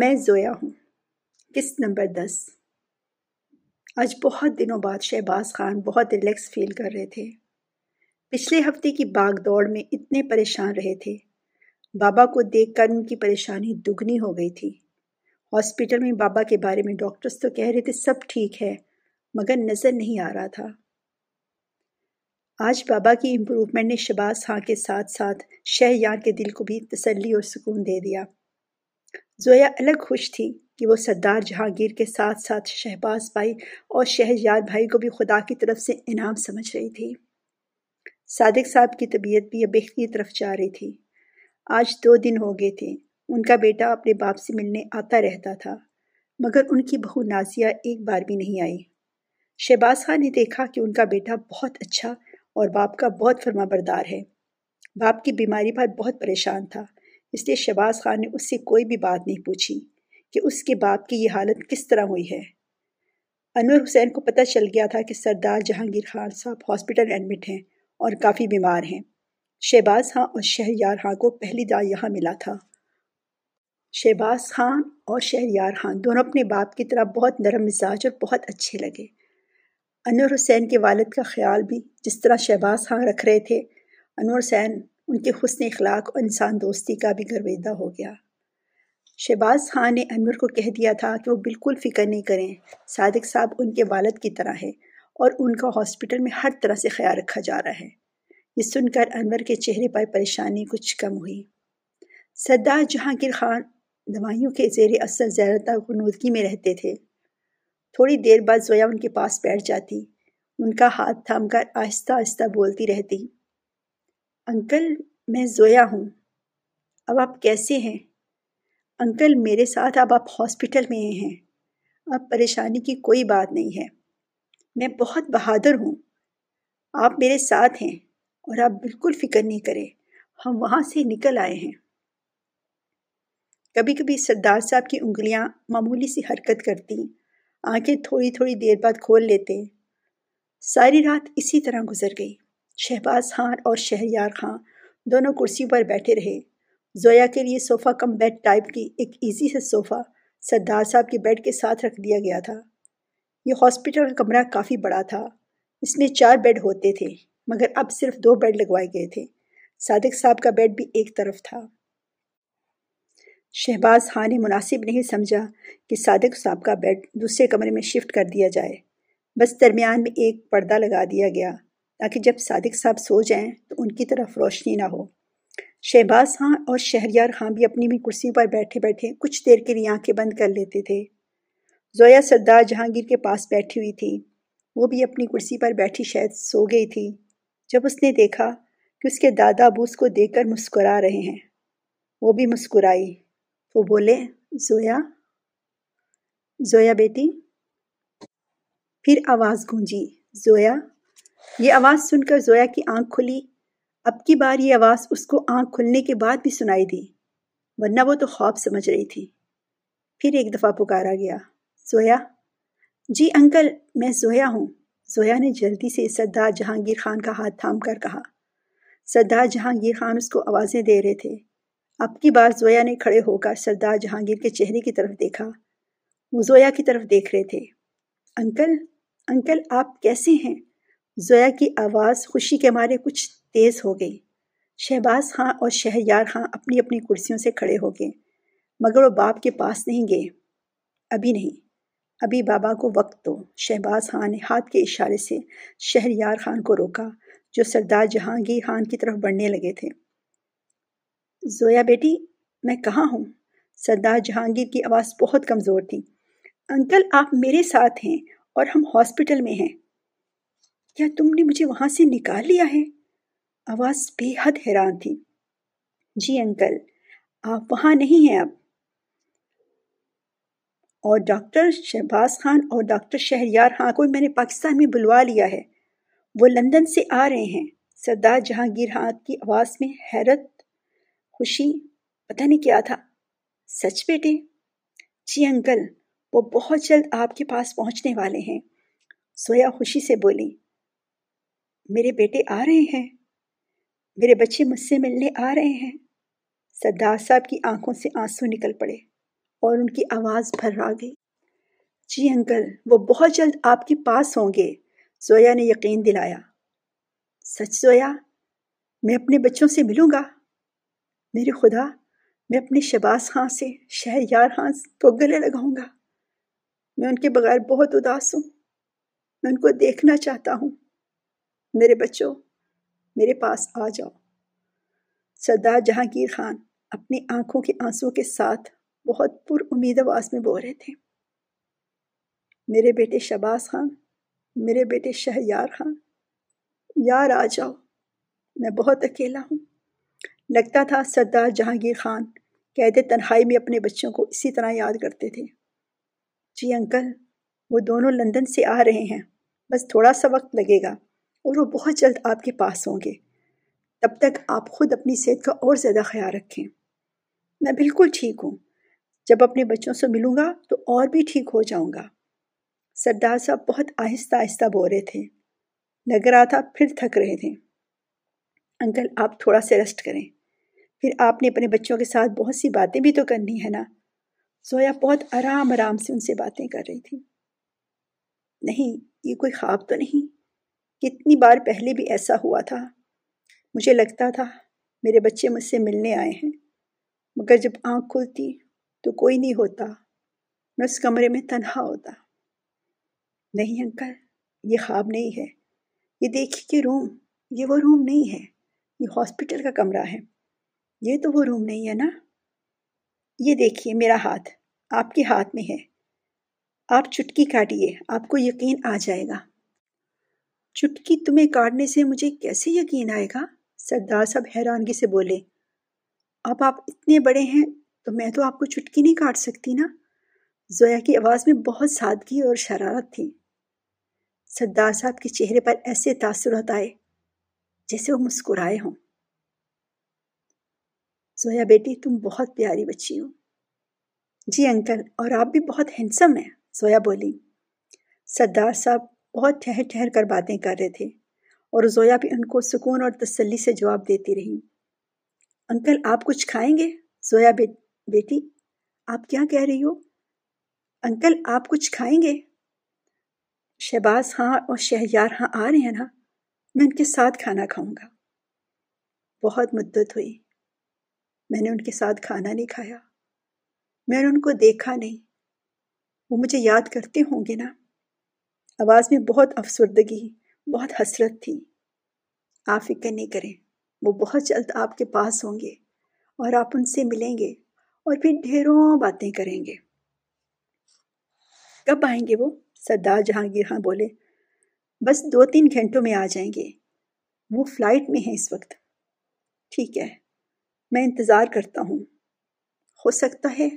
میں زویا ہوں۔ قسط نمبر دس۔ آج بہت دنوں بعد شہباز خان بہت ریلیکس فیل کر رہے تھے۔ پچھلے ہفتے کی باغ دوڑ میں اتنے پریشان رہے تھے۔ بابا کو دیکھ کر ان کی پریشانی دگنی ہو گئی تھی۔ ہاسپٹل میں بابا کے بارے میں ڈاکٹرز تو کہہ رہے تھے سب ٹھیک ہے، مگر نظر نہیں آ رہا تھا۔ آج بابا کی امپروومنٹ نے شباز خاں کے ساتھ ساتھ شہ یار کے دل کو بھی تسلی اور سکون دے دیا۔ زویا الگ خوش تھی کہ وہ سردار جہانگیر کے ساتھ ساتھ شہباز بھائی اور شہر بھائی کو بھی خدا کی طرف سے انعام سمجھ رہی تھی۔ صادق صاحب کی طبیعت بھی اب کی طرف جا رہی تھی۔ آج دو دن ہو گئے تھے۔ ان کا بیٹا اپنے باپ سے ملنے آتا رہتا تھا، مگر ان کی بہو نازیہ ایک بار بھی نہیں آئی۔ شہباز خان نے دیکھا کہ ان کا بیٹا بہت اچھا اور باپ کا بہت فرما بردار ہے۔ باپ کی بیماری پر بہت پریشان تھا۔ اس لیے شہباز خان نے اس سے کوئی بھی بات نہیں پوچھی کہ اس کے باپ کی یہ حالت کس طرح ہوئی ہے۔ انور حسین کو پتہ چل گیا تھا کہ سردار جہانگیر خان صاحب ہاسپٹل ایڈمٹ ہیں اور کافی بیمار ہیں۔ شہباز خان اور شہریار خان کو پہلی دا یہاں ملا تھا۔ شہباز خان اور شہریار خان دونوں اپنے باپ کی طرح بہت نرم مزاج اور بہت اچھے لگے۔ انور حسین کے والد کا خیال بھی جس طرح شہباز خان رکھ رہے تھے، انور حسین ان کے حسن اخلاق اور انسان دوستی کا بھی گرویدہ ہو گیا۔ شہباز خان نے انور کو کہہ دیا تھا کہ وہ بالکل فکر نہیں کریں، صادق صاحب ان کے والد کی طرح ہے اور ان کا ہاسپٹل میں ہر طرح سے خیال رکھا جا رہا ہے۔ یہ سن کر انور کے چہرے پر پریشانی کچھ کم ہوئی۔ سردار جہانگیر خان دوائیوں کے زیر اثر زیادہ غنودگی میں رہتے تھے۔ تھوڑی دیر بعد زویا ان کے پاس بیٹھ جاتی۔ ان کا ہاتھ تھام کر آہستہ آہستہ بولتی رہتی۔ انکل، میں زویا ہوں۔ اب آپ کیسے ہیں؟ انکل، میرے ساتھ اب آپ ہاسپٹل میں ہیں۔ اب پریشانی کی کوئی بات نہیں ہے۔ میں بہت بہادر ہوں۔ آپ میرے ساتھ ہیں اور آپ بالکل فکر نہیں کریں، ہم وہاں سے نکل آئے ہیں۔ کبھی کبھی سردار صاحب کی انگلیاں معمولی سی حرکت کرتی، آنکھیں تھوڑی تھوڑی دیر بعد کھول لیتے۔ ساری رات اسی طرح گزر گئی۔ شہباز خان اور شہریار خان دونوں کرسی پر بیٹھے رہے۔ زویا کے لیے صوفہ کم بیڈ ٹائپ کی ایک ایزی سے صوفہ سردار صاحب کے بیڈ کے ساتھ رکھ دیا گیا تھا۔ یہ ہاسپٹل کا کمرہ کافی بڑا تھا۔ اس میں چار بیڈ ہوتے تھے، مگر اب صرف دو بیڈ لگوائے گئے تھے۔ صادق صاحب کا بیڈ بھی ایک طرف تھا۔ شہباز خان نے مناسب نہیں سمجھا کہ صادق صاحب کا بیڈ دوسرے کمرے میں شفٹ کر دیا جائے۔ بس درمیان میں ایک پردہ لگا دیا گیا۔ تاکہ جب صادق صاحب سو جائیں تو ان کی طرف روشنی نہ ہو۔ شہباز خان اور شہریار خان بھی اپنی بھی کرسیوں پر بیٹھے بیٹھے کچھ دیر کے لیے آنکھیں بند کر لیتے تھے۔ زویا سردار جہانگیر کے پاس بیٹھی ہوئی تھی۔ وہ بھی اپنی کرسی پر بیٹھی شاید سو گئی تھی۔ جب اس نے دیکھا کہ اس کے دادا ابو اس کو دیکھ کر مسکرا رہے ہیں۔ وہ بھی مسکرائی۔ وہ بولے، زویا۔ زویا بیٹی۔ پھر آواز گونجی۔ زویا۔ یہ آواز سن کر زویا کی آنکھ کھلی۔ اب کی بار یہ آواز اس کو آنکھ کھلنے کے بعد بھی سنائی دی، ورنہ وہ تو خواب سمجھ رہی تھی۔ پھر ایک دفعہ پکارا گیا، زویا۔ جی انکل، میں زویا ہوں۔ زویا نے جلدی سے سردار جہانگیر خان کا ہاتھ تھام کر کہا۔ سردار جہانگیر خان اس کو آوازیں دے رہے تھے۔ اب کی بار زویا نے کھڑے ہو کر سردار جہانگیر کے چہرے کی طرف دیکھا۔ وہ زویا کی طرف دیکھ رہے تھے۔ انکل انکل، آپ کیسے ہیں؟ زویا کی آواز خوشی کے مارے کچھ تیز ہو گئی۔ شہباز خاں اور شہریار خاں اپنی اپنی کرسیوں سے کھڑے ہو گئے، مگر وہ باپ کے پاس نہیں گئے۔ ابھی نہیں، ابھی بابا کو وقت دو۔ شہباز خان نے ہاتھ کے اشارے سے شہریار خان کو روکا، جو سردار جہانگیر خان کی طرف بڑھنے لگے تھے۔ زویا بیٹی، میں کہاں ہوں؟ سردار جہانگیر کی آواز بہت کمزور تھی۔ انکل، آپ میرے ساتھ ہیں اور ہم ہاسپٹل میں ہیں۔ کیا تم نے مجھے وہاں سے نکال لیا ہے؟ آواز بے حد حیران تھی۔ جی انکل، آپ وہاں نہیں ہیں اب۔ اور ڈاکٹر شہباز خان اور ڈاکٹر شہریار خان کو میں نے پاکستان میں بلوا لیا ہے۔ وہ لندن سے آ رہے ہیں۔ سردار جہانگیر خان کی آواز میں حیرت، خوشی، پتہ نہیں کیا تھا۔ سچ بیٹے؟ جی انکل، وہ بہت جلد آپ کے پاس پہنچنے والے ہیں۔ سویا خوشی سے بولی میرے بیٹے آ رہے ہیں۔ میرے بچے مجھ سے ملنے آ رہے ہیں۔ سردار صاحب کی آنکھوں سے آنسو نکل پڑے اور ان کی آواز پھر آ گئی۔ جی انکل، وہ بہت جلد آپ کے پاس ہوں گے۔ زویا نے یقین دلایا۔ سچ زویا، میں اپنے بچوں سے ملوں گا؟ میرے خدا، میں اپنے شباز خاں سے، شہر یار خان کو گلے لگاؤں گا۔ میں ان کے بغیر بہت اداس ہوں۔ میں ان کو دیکھنا چاہتا ہوں۔ میرے بچوں، میرے پاس آ جاؤ۔ سردار جہانگیر خان اپنی آنکھوں کے آنسو کے ساتھ بہت پر امید آواز میں بول رہے تھے۔ میرے بیٹے شباز خان، میرے بیٹے شہیار خان، یار آ جاؤ، میں بہت اکیلا ہوں۔ لگتا تھا سردار جہانگیر خان قید تنہائی میں اپنے بچوں کو اسی طرح یاد کرتے تھے۔ جی انکل، وہ دونوں لندن سے آ رہے ہیں، بس تھوڑا سا وقت لگے گا۔ اور وہ بہت جلد آپ کے پاس ہوں گے۔ تب تک آپ خود اپنی صحت کا اور زیادہ خیال رکھیں۔ میں بالکل ٹھیک ہوں۔ جب اپنے بچوں سے ملوں گا تو اور بھی ٹھیک ہو جاؤں گا۔ سردار صاحب بہت آہستہ آہستہ بول رہے تھے۔ لگ رہا تھا پھر تھک رہے تھے۔ انکل آپ تھوڑا سے ریسٹ کریں۔ پھر آپ نے اپنے بچوں کے ساتھ بہت سی باتیں بھی تو کرنی ہے نا؟ زویا بہت آرام آرام سے ان سے باتیں کر رہی تھی۔ نہیں، یہ کوئی خواب تو نہیں۔ کتنی بار پہلے بھی ایسا ہوا تھا۔ مجھے لگتا تھا میرے بچے مجھ سے ملنے آئے ہیں، مگر جب آنکھ کھلتی تو کوئی نہیں ہوتا، میں اس کمرے میں تنہا ہوتا۔ نہیں انکل، یہ خواب نہیں ہے۔ یہ دیکھیے کہ روم، یہ وہ روم نہیں ہے، یہ ہاسپٹل کا کمرہ ہے۔ یہ تو وہ روم نہیں ہے نا؟ یہ دیکھیے میرا ہاتھ، آپ کے ہاتھ میں ہے۔ آپ چٹکی کاٹیے، آپ کو یقین آ جائے گا۔ چٹکی تمہیں کاٹنے سے مجھے کیسے یقین آئے گا؟ سردار صاحب حیرانگی سے بولے، اب آپ اتنے بڑے ہیں تو میں تو آپ کو چٹکی نہیں کاٹ سکتی نا؟ زویا کی آواز میں بہت سادگی اور شرارت تھی۔ سردار صاحب کے چہرے پر ایسے تاثرات آئے جیسے وہ مسکرائے ہوں۔ زویا بیٹی، تم بہت پیاری بچی ہو۔ جی انکل، اور آپ بھی بہت ہینسم ہیں، زویا بولی۔ سردار صاحب بہت ٹھہر ٹھہر کر باتیں کر رہے تھے اور زویا بھی ان کو سکون اور تسلی سے جواب دیتی رہی۔ انکل، آپ کچھ کھائیں گے؟ زویا بیٹی، آپ کیا کہہ رہی ہو؟ انکل، آپ کچھ کھائیں گے؟ شہباز ہاں اور شہیار ہاں آ رہے ہیں نا، میں ان کے ساتھ کھانا کھاؤں گا۔ بہت مدت ہوئی، میں نے ان کے ساتھ کھانا نہیں کھایا، میں نے ان کو دیکھا نہیں۔ وہ مجھے یاد کرتے ہوں گے نا۔ آواز میں بہت افسردگی بہت حسرت تھی۔ آپ فکر نہیں کریں، وہ بہت جلد آپ کے پاس ہوں گے اور آپ ان سے ملیں گے اور پھر ڈھیروں باتیں کریں گے۔ کب آئیں گے وہ؟ سردار جہانگیر ہاں بولے، بس دو تین گھنٹوں میں آ جائیں گے۔ وہ فلائٹ میں ہیں اس وقت۔ ٹھیک ہے، میں انتظار کرتا ہوں۔ ہو سکتا ہے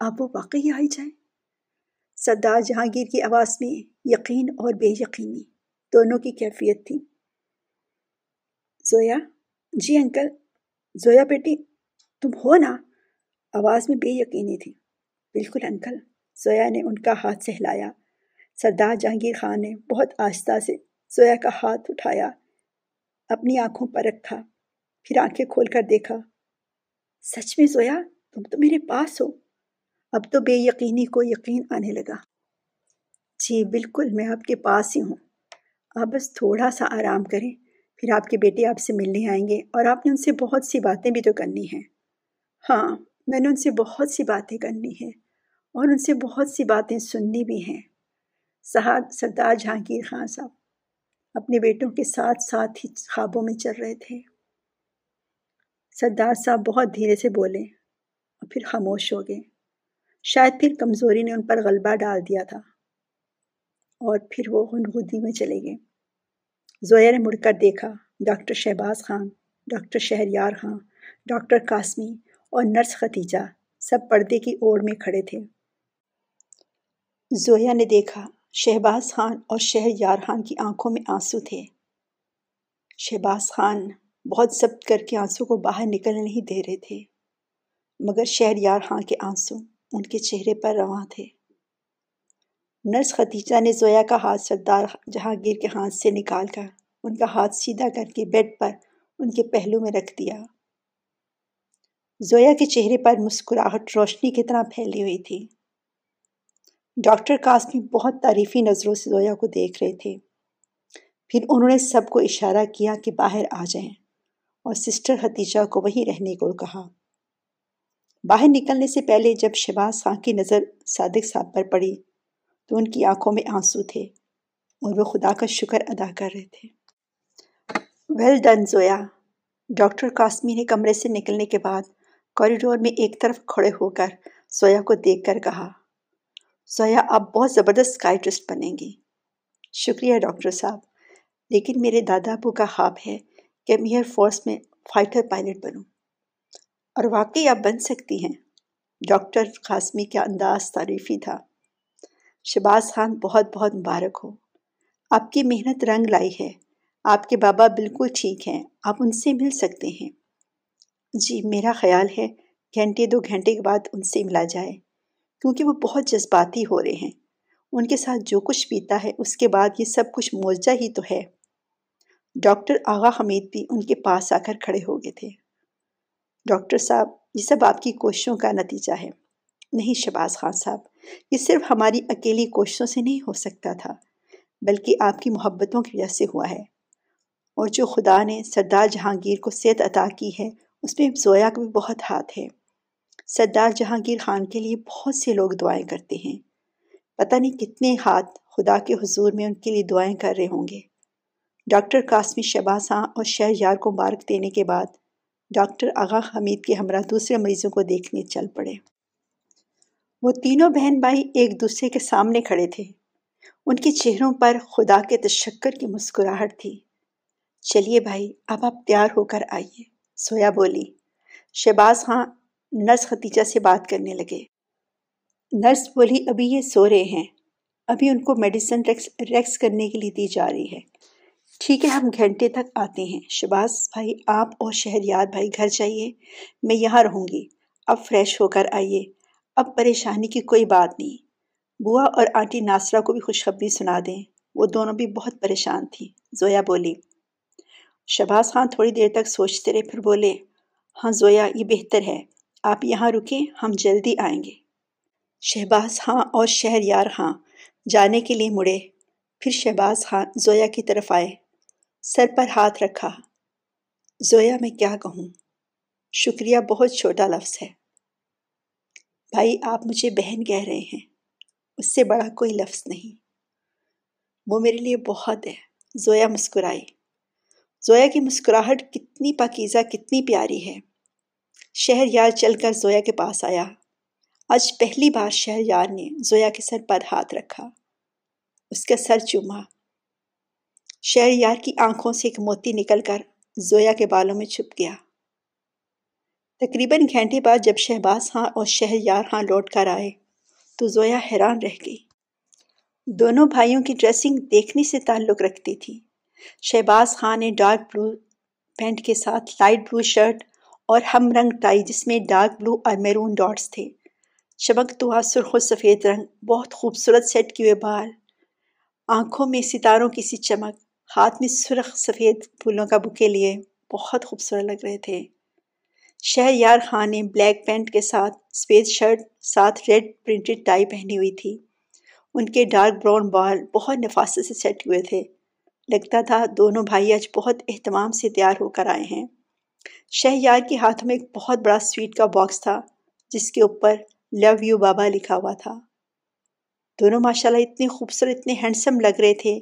آپ وہ واقعی آئی جائیں۔ سردار جہانگیر کی آواز میں یقین اور بے یقینی دونوں کی کیفیت تھی۔ زویا جی انکل، زویا بیٹی، تم ہو نا؟ آواز میں بے یقینی تھی۔ بالکل انکل، زویا نے ان کا ہاتھ سہلایا۔ سردار جہانگیر خان نے بہت آہستہ سے زویا کا ہاتھ اٹھایا، اپنی آنکھوں پر رکھا، پھر آنکھیں کھول کر دیکھا۔ سچ میں زویا، تم تو میرے پاس ہو۔ اب تو بے یقینی کو یقین آنے لگا۔ جی بالکل، میں آپ کے پاس ہی ہوں۔ آپ بس تھوڑا سا آرام کریں، پھر آپ کے بیٹے آپ سے ملنے آئیں گے اور آپ نے ان سے بہت سی باتیں بھی تو کرنی ہیں۔ ہاں میں نے ان سے بہت سی باتیں کرنی ہیں اور ان سے بہت سی باتیں سننی بھی ہیں۔ صحاد سردار جہانگیر خان صاحب، اپنے بیٹوں کے ساتھ ساتھ ہی خوابوں میں چل رہے تھے۔ سردار صاحب بہت دھیرے سے بولے اور پھر خاموش ہو گئے۔ شاید پھر کمزوری نے ان پر غلبہ ڈال دیا تھا۔ اور پھر وہ غنغدی میں چلے گئے۔ زویا نے مڑ کر دیکھا، doctor Shahbaz Khan, doctor Shahryar Khan, doctor Qasmi اور نرس ختیجہ سب پردے کی اوڑ میں کھڑے تھے۔ زویا نے دیکھا، شہباز خان اور شہر یار خان کی آنکھوں میں آنسو تھے۔ شہباز خان بہت ضبط کر کے آنسو کو باہر نکلنے نہیں دے رہے تھے، مگر شہر یار خان کے آنسو ان کے چہرے پر رواں تھے۔ نرس ختیجہ نے زویا کا ہاتھ سردار جہانگیر کے ہاتھ سے نکال کر ان کا ہاتھ سیدھا کر کے بیڈ پر ان کے پہلو میں رکھ دیا۔ زویا کے چہرے پر مسکراہٹ روشنی کی طرح پھیلی ہوئی تھی۔ ڈاکٹر قاسمی بہت تعریفی نظروں سے زویا کو دیکھ رہے تھے۔ پھر انہوں نے سب کو اشارہ کیا کہ باہر آ جائیں اور سسٹر حتیجہ کو وہیں رہنے کو کہا۔ باہر نکلنے سے پہلے جب شباز خان کی نظر صادق صاحب پر پڑی تو ان کی آنکھوں میں آنسو تھے اور وہ خدا کا شکر ادا کر رہے تھے۔ Well done Zoya doctor Qasmi نے کمرے سے نکلنے کے بعد کوریڈور میں ایک طرف کھڑے ہو کر زویا کو دیکھ کر کہا زویا آپ بہت زبردست کائٹرسٹ بنیں گی شکریہ، ڈاکٹر صاحب۔ لیکن میرے دادا ابو کا خواب ہے کہ میں ایئر فورس میں فائٹر پائلٹ بنوں۔ اور واقعی آپ بن سکتی ہیں۔ ڈاکٹر قاسمی کا انداز تعریفی تھا۔ شباز خان، بہت بہت مبارک ہو۔ آپ کی محنت رنگ لائی ہے۔ آپ کے بابا بالکل ٹھیک ہیں۔ آپ ان سے مل سکتے ہیں۔ جی میرا خیال ہے، گھنٹے دو گھنٹے کے بعد ان سے ملا جائے۔ کیونکہ وہ بہت جذباتی ہو رہے ہیں۔ ان کے ساتھ جو کچھ پیتا ہے، اس کے بعد یہ سب کچھ موجہ ہی تو ہے۔ ڈاکٹر آغا حمید بھی ان کے پاس آ کر کھڑے ہو گئے تھے۔ ڈاکٹر صاحب، یہ سب آپ کی کوششوں کا نتیجہ ہے۔ نہیں شباز خان صاحب، یہ صرف ہماری اکیلی کوششوں سے نہیں ہو سکتا تھا، بلکہ آپ کی محبتوں کی وجہ سے ہوا ہے۔ اور جو خدا نے سردار جہانگیر کو صحت عطا کی ہے، اس میں زویا کا بھی بہت ہاتھ ہے۔ سردار جہانگیر خان کے لیے بہت سے لوگ دعائیں کرتے ہیں۔ پتہ نہیں کتنے ہاتھ خدا کے حضور میں ان کے لیے دعائیں کر رہے ہوں گے۔ ڈاکٹر قاسمی شباساں اور شہر یار کو مارک دینے کے بعد ڈاکٹر آغا حمید کے ہمراہ دوسرے مریضوں کو دیکھنے چل پڑے۔ وہ تینوں بہن بھائی ایک دوسرے کے سامنے کھڑے تھے۔ ان کے چہروں پر خدا کے تشکر کی مسکراہٹ تھی۔ چلیے بھائی، اب آپ تیار ہو کر آئیے۔ سویا بولی۔ شہباز خاں نرس ختیجہ سے بات کرنے لگے۔ نرس بولی، ابھی یہ سو رہے ہیں۔ ابھی ان کو میڈیسن ریکس ریکس کرنے کے لیے دی جا رہی ہے۔ ٹھیک ہے، ہم گھنٹے تک آتے ہیں۔ شباز بھائی، آپ اور شہریار بھائی گھر جائیے، میں یہاں رہوں گی۔ اب فریش ہو کر آئیے۔ اب پریشانی کی کوئی بات نہیں۔ بوا اور آنٹی ناصرہ کو بھی خوشخبری سنا دیں۔ وہ دونوں بھی بہت پریشان تھیں زویا بولی شباز خان تھوڑی دیر تک سوچتے رہے، پھر بولے ہاں زویا، یہ بہتر ہے۔ آپ یہاں رکیں، ہم جلدی آئیں گے۔ شہباز خاں اور شہر یار خاں جانے کے لیے مڑے۔ پھر شہباز خان زویا کی طرف آئے۔ سر پر ہاتھ رکھا۔ زویا، میں کیا کہوں؟ شکریہ، بہت چھوٹا لفظ ہے۔ بھائی، آپ مجھے بہن کہہ رہے ہیں۔ اس سے بڑا کوئی لفظ نہیں۔ وہ میرے لیے بہت ہے۔ زویا مسکرائی زویا کی مسکراہٹ کتنی پاکیزہ، کتنی پیاری ہے۔ شہر یار چل کر زویا کے پاس آیا۔ آج پہلی بار شہر یار نے زویا کے سر پر ہاتھ رکھا۔ اس کا سر چوما۔ شہر یار کی آنکھوں سے ایک موتی نکل کر زویا کے بالوں میں چھپ گیا۔ تقریباً گھنٹے بعد جب شہباز ہاں اور شہر یار ہاں لوٹ کر آئے تو زویا حیران رہ گئی۔ دونوں بھائیوں کی ڈریسنگ دیکھنے سے تعلق رکھتی تھی۔ شہباز خان نے ڈارک بلو پینٹ کے ساتھ لائٹ بلو شرٹ اور ہم رنگ ٹائی جس میں ڈارک بلو اور میرون ڈاٹس تھے۔ چمک تو سرخ و سفید رنگ، بہت خوبصورت سیٹ کیے بال۔ آنکھوں میں ستاروں کی سی چمک۔ ہاتھ میں سرخ سفید پھولوں کا بکے لیے بہت خوبصورت لگ رہے تھے۔ شہر یار خان نے بلیک پینٹ کے ساتھ سفید شرٹ، ساتھ ریڈ پرنٹڈ ٹائی پہنی ہوئی تھی۔ ان کے ڈارک براؤن بال بہت نفاست سے سیٹ ہوئے تھے۔ لگتا تھا دونوں بھائی آج بہت اہتمام سے تیار ہو کر آئے ہیں۔ شہ یار کے ہاتھ میں ایک بہت بڑا سویٹ کا باکس تھا، جس کے اوپر لو یو بابا لکھا ہوا تھا۔ دونوں ماشاء اللہ اتنے خوبصورت، اتنے ہینڈسم لگ رہے تھے۔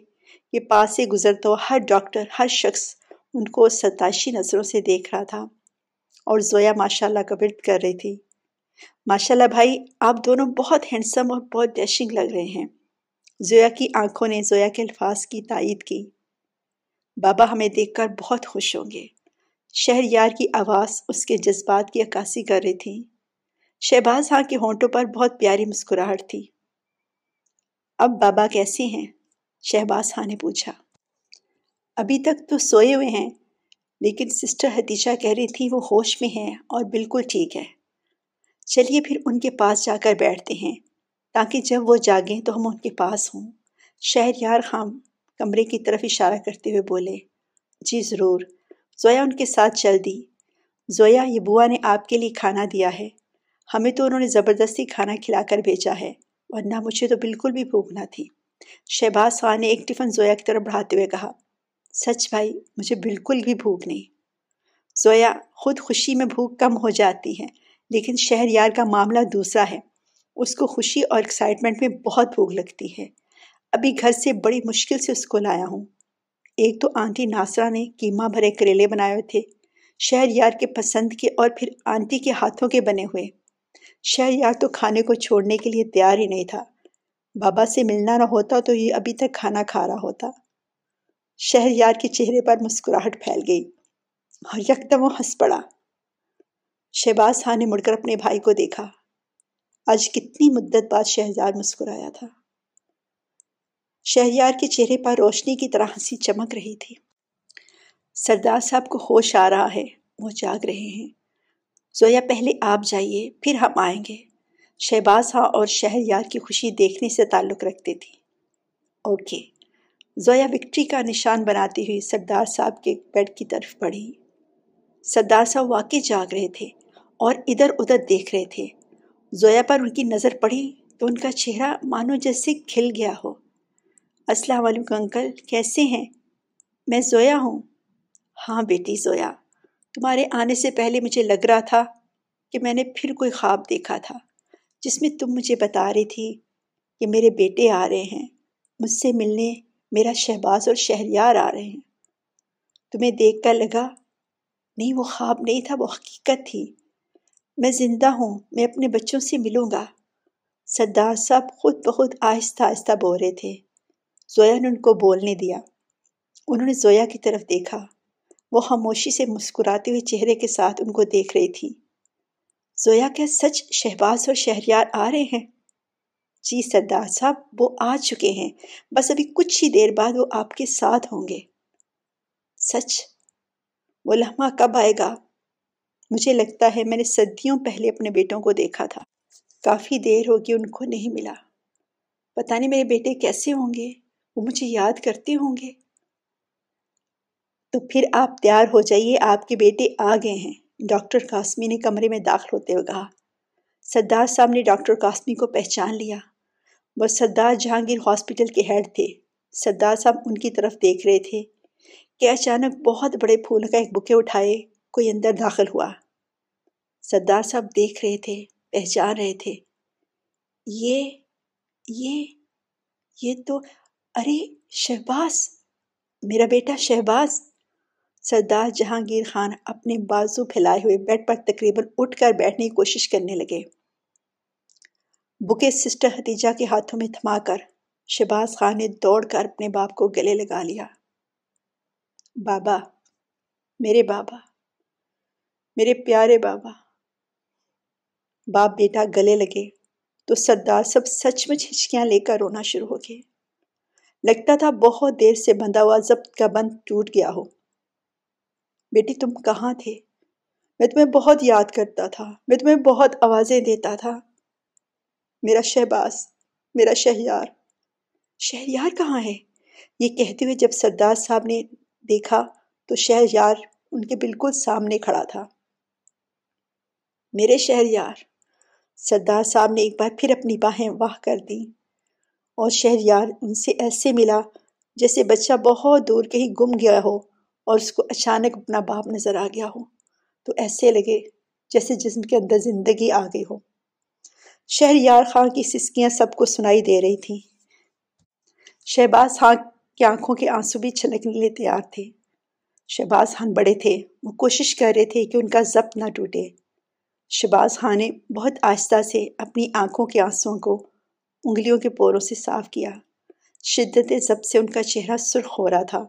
کہ پاس سے گزرتا ہوا ہر ڈاکٹر، ہر شخص ان کو ستائشی نظروں سے دیکھ رہا تھا اور زویا ماشاء اللہ کا ورد کر رہی تھی۔ ماشاء اللہ بھائی، آپ دونوں بہت ہینڈسم اور بہت ڈیشنگ لگ رہے ہیں۔ زویا کی آنکھوں نے زویا کے الفاظ کی تائید کی۔ بابا ہمیں دیکھ کر بہت خوش ہوں گے۔ شہر یار کی آواز اس کے جذبات کی عکاسی کر رہی تھی۔ شہباز ہاں کے ہونٹوں پر بہت پیاری مسکراہٹ تھی۔ اب بابا کیسے ہیں؟ شہباز ہاں نے پوچھا۔ ابھی تک تو سوئے ہوئے ہیں، لیکن سسٹر حتیجہ کہہ رہی تھی وہ ہوش میں ہیں اور بالکل ٹھیک ہے۔ چلیے پھر ان کے پاس جا کر بیٹھتے ہیں۔ تاکہ جب وہ جاگیں تو ہم ان کے پاس ہوں۔ شہر یار خام کمرے کی طرف اشارہ کرتے ہوئے بولے جی ضرور۔ زویا ان کے ساتھ چل دی۔ زویا، یہ بوا نے آپ کے لیے کھانا دیا ہے۔ ہمیں تو انہوں نے زبردستی کھانا کھلا کر بھیجا ہے، ورنہ مجھے تو بالکل بھی بھوک نہ تھی۔ شہباز خان نے ایک ٹفن زویا کی طرف بڑھاتے ہوئے کہا، سچ بھائی، مجھے بالکل بھی بھوک نہیں۔ زویا، خود خوشی میں بھوک کم ہو جاتی ہے، لیکن شہر یار کا معاملہ دوسرا ہے۔ اس کو خوشی اور ایکسائٹمنٹ میں بہت بھوک لگتی ہے۔ ابھی گھر سے بڑی مشکل سے اس کو لایا ہوں۔ ایک تو آنٹی ناسرا نے کیما بھرے کریلے بنائے ہوئے تھے۔ شہر یار کے پسند کے اور پھر آنٹی کے ہاتھوں کے بنے ہوئے۔ شہر یار تو کھانے کو چھوڑنے کے لیے تیار ہی نہیں تھا۔ بابا سے ملنا نہ ہوتا تو یہ ابھی تک کھانا کھا رہا ہوتا۔ شہر یار کے چہرے پر مسکراہٹ پھیل گئی اور یکدم وہ ہنس پڑا۔ شہباز خان نے مڑ کر اپنے بھائی کو دیکھا۔ آج کتنی مدت بعد شہزاد مسکرایا تھا۔ شہریار کے چہرے پر روشنی کی طرح ہنسی چمک رہی تھی۔ سردار صاحب کو ہوش آ رہا ہے۔ وہ جاگ رہے ہیں۔ زویا پہلے آپ جائیے، پھر ہم آئیں گے۔ شہباز ہاں اور شہر یار کی خوشی دیکھنے سے تعلق رکھتے تھی۔ اوکے زویا وکٹری کا نشان بناتی ہوئی سردار صاحب کے بیڈ کی طرف بڑھی۔ سردار صاحب واقعی جاگ رہے تھے اور ادھر ادھر دیکھ رہے تھے۔ زویا پر ان کی نظر پڑی تو ان کا چہرہ مانو جیسے کھل گیا ہو۔ السلام علیکم انکل، کیسے ہیں؟ میں زویا ہوں۔ ہاں بیٹی زویا، تمہارے آنے سے پہلے مجھے لگ رہا تھا کہ میں نے پھر کوئی خواب دیکھا تھا۔ جس میں تم مجھے بتا رہی تھی کہ میرے بیٹے آ رہے ہیں، مجھ سے ملنے میرا شہباز اور شہریار آ رہے ہیں۔ تمہیں دیکھ کر لگا، نہیں، وہ خواب نہیں تھا، وہ حقیقت تھی۔ میں زندہ ہوں، میں اپنے بچوں سے ملوں گا۔ سردار صاحب خود بخود آہستہ آہستہ بول رہے تھے۔ زویا نے ان کو بولنے دیا۔ انہوں نے زویا کی طرف دیکھا۔ وہ خاموشی سے مسکراتے ہوئے چہرے کے ساتھ ان کو دیکھ رہی تھی زویا کیا سچ شہباز اور شہریار آ رہے ہیں۔ جی سردار صاحب، وہ آ چکے ہیں۔ بس ابھی کچھ ہی دیر بعد وہ آپ کے ساتھ ہوں گے۔ سچ، وہ لمحہ کب آئے گا؟ مجھے لگتا ہے میں نے صدیوں پہلے اپنے بیٹوں کو دیکھا تھا۔ کافی دیر ہوگی ان کو نہیں ملا۔ پتہ نہیں میرے بیٹے کیسے ہوں گے؟ وہ مجھے یاد کرتے ہوں گے۔ تو پھر آپ تیار ہو جائیے، آپ کے بیٹے آ گئے ہیں۔ ڈاکٹر قاسمی نے کمرے میں داخل ہوتے ہوئے کہا، سردار صاحب نے ڈاکٹر قاسمی کو پہچان لیا۔ وہ سردار جہانگیر ہاسپٹل کے ہیڈ تھے۔ سردار صاحب ان کی طرف دیکھ رہے تھے کہ اچانک بہت بڑے پھول کا ایک بکے اٹھائے کوئی اندر داخل ہوا۔ سردار صاحب دیکھ رہے تھے، پہچان رہے تھے۔ یہ یہ یہ تو، ارے شہباز، میرا بیٹا شہباز۔ سردار جہانگیر خان اپنے بازو پھیلائے ہوئے بیڈ پر تقریباً اٹھ کر بیٹھنے کی کوشش کرنے لگے۔ بکے سسٹر حتیجہ کے ہاتھوں میں تھما کر شہباز خان نے دوڑ کر اپنے باپ کو گلے لگا لیا۔ بابا، میرے بابا، میرے پیارے بابا۔ باپ بیٹا گلے لگے تو سردار سب سچ مچ ہچکیاں لے کر رونا شروع ہو گئے۔ لگتا تھا بہت دیر سے بندھا ہوا ضبط کا بند ٹوٹ گیا ہو۔ بیٹی تم کہاں تھے؟ میں تمہیں بہت یاد کرتا تھا، میں تمہیں بہت آوازیں دیتا تھا۔ میرا شہباز، میرا شہریار۔ شہریار کہاں ہے؟ یہ کہتے ہوئے جب سردار صاحب نے دیکھا تو شہر یار ان کے بالکل سامنے کھڑا تھا۔ میرے شہر یار سردار صاحب نے ایک بار پھر اپنی باہیں واہ کر دیں۔ اور شہر یار ان سے ایسے ملا جیسے بچہ بہت دور کہیں گم گیا ہو۔ اور اس کو اچانک اپنا باپ نظر آ گیا ہو، تو ایسے لگے جیسے جسم کے اندر زندگی آ گئی ہو۔ شہر یار خان کی سسکیاں سب کو سنائی دے رہی تھیں۔ شہباز خان کی آنکھوں کے آنسو بھی چھلکنے لیے تیار تھے۔ شہباز خان بڑے تھے، وہ کوشش کر رہے تھے کہ ان کا ضبط نہ ٹوٹے۔ شہباز خان نے بہت آہستہ سے اپنی آنکھوں کے آنسوؤں کو انگلیوں کے پوروں سے صاف کیا۔ شدت ضبط سے ان کا چہرہ سرخ ہو رہا تھا۔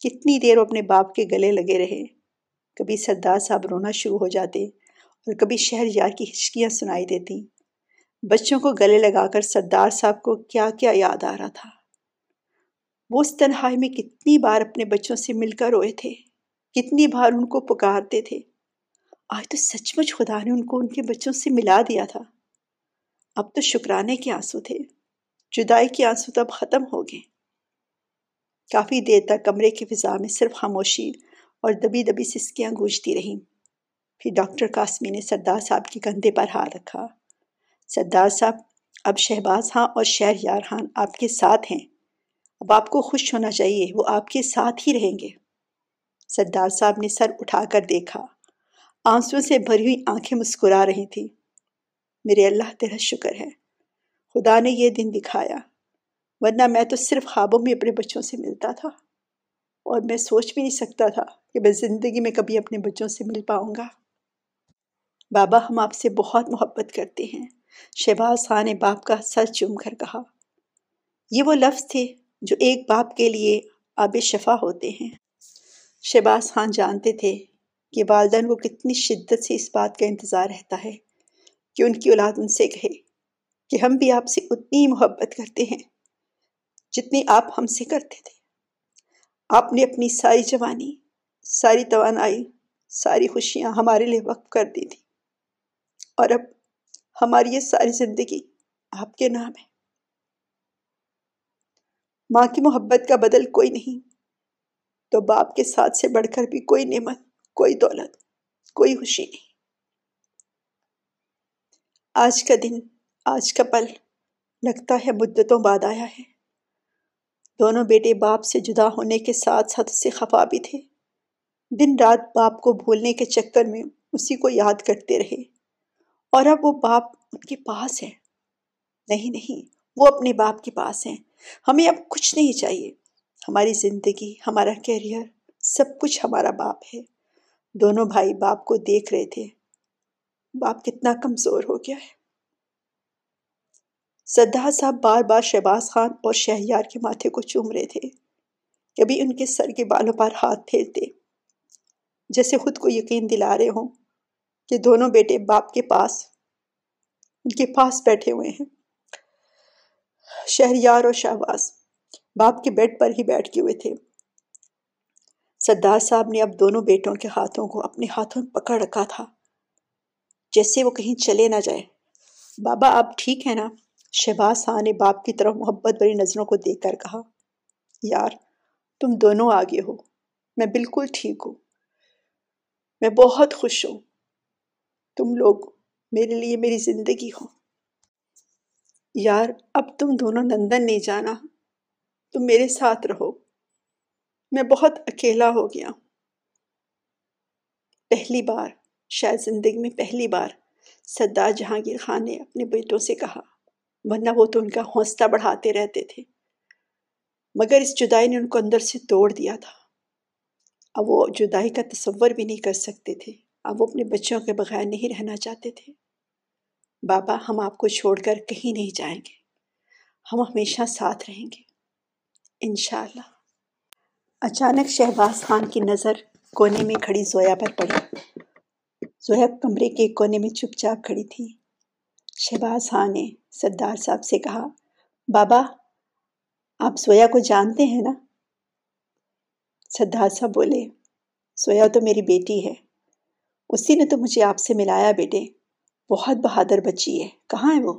کتنی دیر وہ اپنے باپ کے گلے لگے رہے۔ کبھی سردار صاحب رونا شروع ہو جاتے اور کبھی شہر یار کی ہچکیاں سنائی دیتی۔ بچوں کو گلے لگا کر سردار صاحب کو کیا کیا یاد آ رہا تھا۔ وہ اس تنہائی میں کتنی بار اپنے بچوں سے مل کر روئے تھے، کتنی بار ان کو پکارتے تھے۔ آج تو سچ مچ خدا نے ان کو ان کے بچوں سے ملا دیا تھا۔ اب تو شکرانے کے آنسو تھے۔ جدائی کے آنسو تو اب ختم ہو گئے۔ کافی دیر تک کمرے کی فضا میں صرف خاموشی اور دبی دبی سسکیاں گونجتی رہیں۔ پھر ڈاکٹر قاسمی نے سردار صاحب کے کندھے پر ہاتھ رکھا۔ سردار صاحب، اب شہباز ہاں اور شہر یار خان آپ کے ساتھ ہیں۔ اب آپ کو خوش ہونا چاہیے، وہ آپ کے ساتھ ہی رہیں گے۔ سردار صاحب نے سر اٹھا کر دیکھا۔ آنسو سے بھری ہوئی آنکھیں مسکرا رہی تھیں۔ میرے اللہ تیرا شکر ہے۔ خدا نے یہ دن دکھایا۔ ورنہ میں تو صرف خوابوں میں اپنے بچوں سے ملتا تھا اور میں سوچ بھی نہیں سکتا تھا کہ میں زندگی میں کبھی اپنے بچوں سے مل پاؤں گا۔ بابا ہم آپ سے بہت محبت کرتے ہیں۔ شہباز خان نے باپ کا سر چوم کر کہا۔ یہ وہ لفظ تھے جو ایک باپ کے لیے آب شفا ہوتے ہیں۔ شہباز خان جانتے تھے کہ والدین کو کتنی شدت سے اس بات کا انتظار رہتا ہے کہ ان کی اولاد ان سے کہے کہ ہم بھی آپ سے اتنی محبت کرتے ہیں۔ جتنی آپ ہم سے کرتے تھے۔ آپ نے اپنی ساری جوانی، ساری توانائی، ساری خوشیاں ہمارے لیے وقف کر دی تھی۔ اور اب ہماری یہ ساری زندگی آپ کے نام ہے۔ ماں کی محبت کا بدل کوئی نہیں، تو باپ کے ساتھ سے بڑھ کر بھی کوئی نعمت، کوئی دولت، کوئی خوشی نہیں۔ آج کا دن، آج کا پل لگتا ہے مدتوں بعد آیا ہے۔ دونوں بیٹے باپ سے جدا ہونے کے ساتھ ساتھ سے خفا بھی تھے۔ دن رات باپ کو بھولنے کے چکر میں اسی کو یاد کرتے رہے۔ اور اب وہ باپ ان کے پاس ہے۔ نہیں نہیں، وہ اپنے باپ کے پاس ہیں۔ ہمیں اب کچھ نہیں چاہیے۔ ہماری زندگی، ہمارا کیریئر سب کچھ ہمارا باپ ہے۔ دونوں بھائی باپ کو دیکھ رہے تھے۔ باپ کتنا کمزور ہو گیا ہے۔ سدھا صاحب بار بار شہباز خان اور شہریار کے ماتھے کو چوم رہے تھے۔ کبھی ان کے سر کے بالوں پر ہاتھ پھیرتے۔ جیسے خود کو یقین دلا رہے ہوں کہ دونوں بیٹے باپ کے پاس، ان کے پاس بیٹھے ہوئے ہیں۔ شہریار اور شہباز باپ کے بیڈ پر ہی بیٹھ کے ہوئے تھے۔ سردار صاحب نے اب دونوں بیٹوں کے ہاتھوں کو اپنے ہاتھوں میں پکڑ رکھا تھا، جیسے وہ کہیں چلے نہ جائے بابا، آپ ٹھیک ہے نا؟ شہباز خان نے باپ کی طرف محبت بری نظروں کو دیکھ کر کہا، یار، تم دونوں آگے ہو، میں بالکل ٹھیک ہوں، میں بہت خوش ہوں، تم لوگ میرے لیے میری زندگی ہو۔ یار، اب تم دونوں لندن نہیں جانا، تم میرے ساتھ رہو، میں بہت اکیلا ہو گیا پہلی بار، شاید زندگی میں پہلی بار، سردار جہانگیر خان نے اپنے بیٹوں سے کہا ورنہ وہ تو ان کا حوصلہ بڑھاتے رہتے تھے۔ مگر اس جدائی نے ان کو اندر سے توڑ دیا تھا۔ اب وہ جدائی کا تصور بھی نہیں کر سکتے تھے۔ اب وہ اپنے بچوں کے بغیر نہیں رہنا چاہتے تھے۔ بابا، ہم آپ کو چھوڑ کر کہیں نہیں جائیں گے۔ ہم ہمیشہ ساتھ رہیں گے۔ انشاءاللہ۔ اچانک شہباز خان کی نظر کونے میں کھڑی زویا پر پڑی۔ زویا کمرے کے کونے میں چپ چاپ کھڑی تھی۔ شہباز خان نے سردار صاحب سے کہا، بابا، آپ سویا کو جانتے ہیں نا؟ سردار صاحب بولے، سویا تو میری بیٹی ہے۔ اسی نے تو مجھے آپ سے ملایا بیٹے۔ بہت بہادر بچی ہے۔ کہاں ہے وہ؟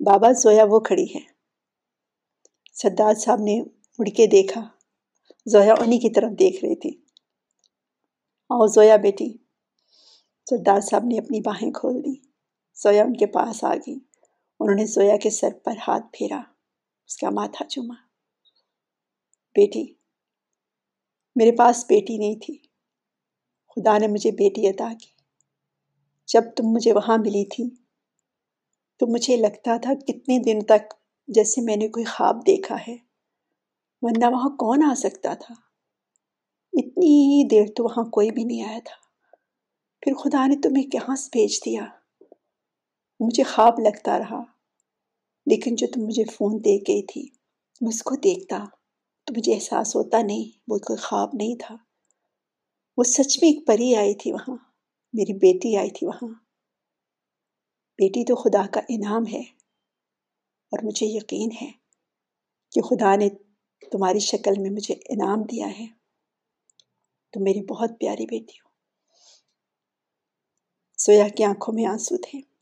بابا زویا وہ کھڑی ہے۔ سردار صاحب نے مڑ کے دیکھا۔ زویا انہی کی طرف دیکھ رہی تھی۔ آؤ زویا بیٹی۔ سردار صاحب نے اپنی باہیں کھول دی زویا ان کے پاس آ گئی۔ انہوں نے زویا کے سر پر ہاتھ پھیرا۔ اس کا ماتھا چوما۔ بیٹی، میرے پاس بیٹی نہیں تھی۔ خدا نے مجھے بیٹی عطا کی۔ جب تم مجھے وہاں ملی تھی، تو مجھے لگتا تھا کتنے دن تک جیسے میں نے کوئی خواب دیکھا ہے۔ ورنہ وہاں کون آ سکتا تھا؟ اتنی ہی دیر تو وہاں کوئی بھی نہیں آیا تھا۔ پھر خدا نے تمہیں کہاں سے بھیج دیا؟ مجھے خواب لگتا رہا۔ لیکن جو تم مجھے فون دے گئی تھی، میں اس کو دیکھتا تو مجھے احساس ہوتا نہیں، وہ کوئی خواب نہیں تھا۔ وہ سچ میں ایک پری آئی تھی وہاں، میری بیٹی آئی تھی وہاں۔ بیٹی تو خدا کا انعام ہے اور مجھے یقین ہے کہ خدا نے تمہاری شکل میں مجھے انعام دیا ہے۔ تو میری بہت پیاری بیٹی ہو۔ سویا کی آنکھوں میں آنسو تھے۔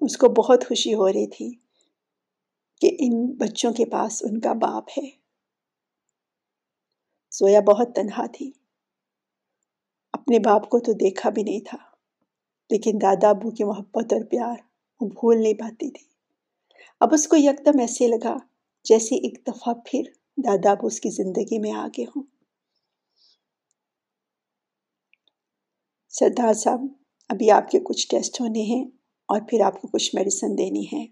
اس کو بہت خوشی ہو رہی تھی کہ ان بچوں کے پاس ان کا باپ ہے۔ سویا بہت تنہا تھی۔ اپنے باپ کو تو دیکھا بھی نہیں تھا، لیکن دادا، ابو کی محبت اور پیار وہ بھول نہیں پاتی تھی۔ اب اس کو یکدم ایسے لگا جیسے ایک دفعہ پھر دادا ابو اس کی زندگی میں آگے ہوں۔ سردار صاحب، ابھی آپ کے کچھ ٹیسٹ ہونے ہیں۔ اور پھر آپ کو کچھ میڈیسن دینی ہے۔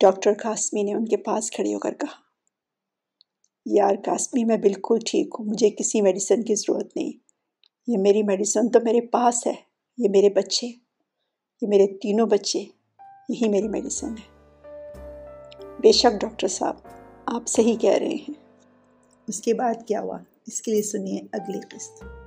ڈاکٹر قاسمی نے ان کے پاس کھڑے ہو کر کہا، یار قاسمی میں بالکل ٹھیک ہوں، مجھے کسی میڈیسن کی ضرورت نہیں۔ یہ میری میڈیسن تو میرے پاس ہے، یہ میرے بچے، یہ میرے تینوں بچے، یہی میری میڈیسن ہے۔ بے شک ڈاکٹر صاحب، آپ صحیح کہہ رہے ہیں۔ اس کے بعد کیا ہوا؟ اس کے لیے سنیے اگلی قسط۔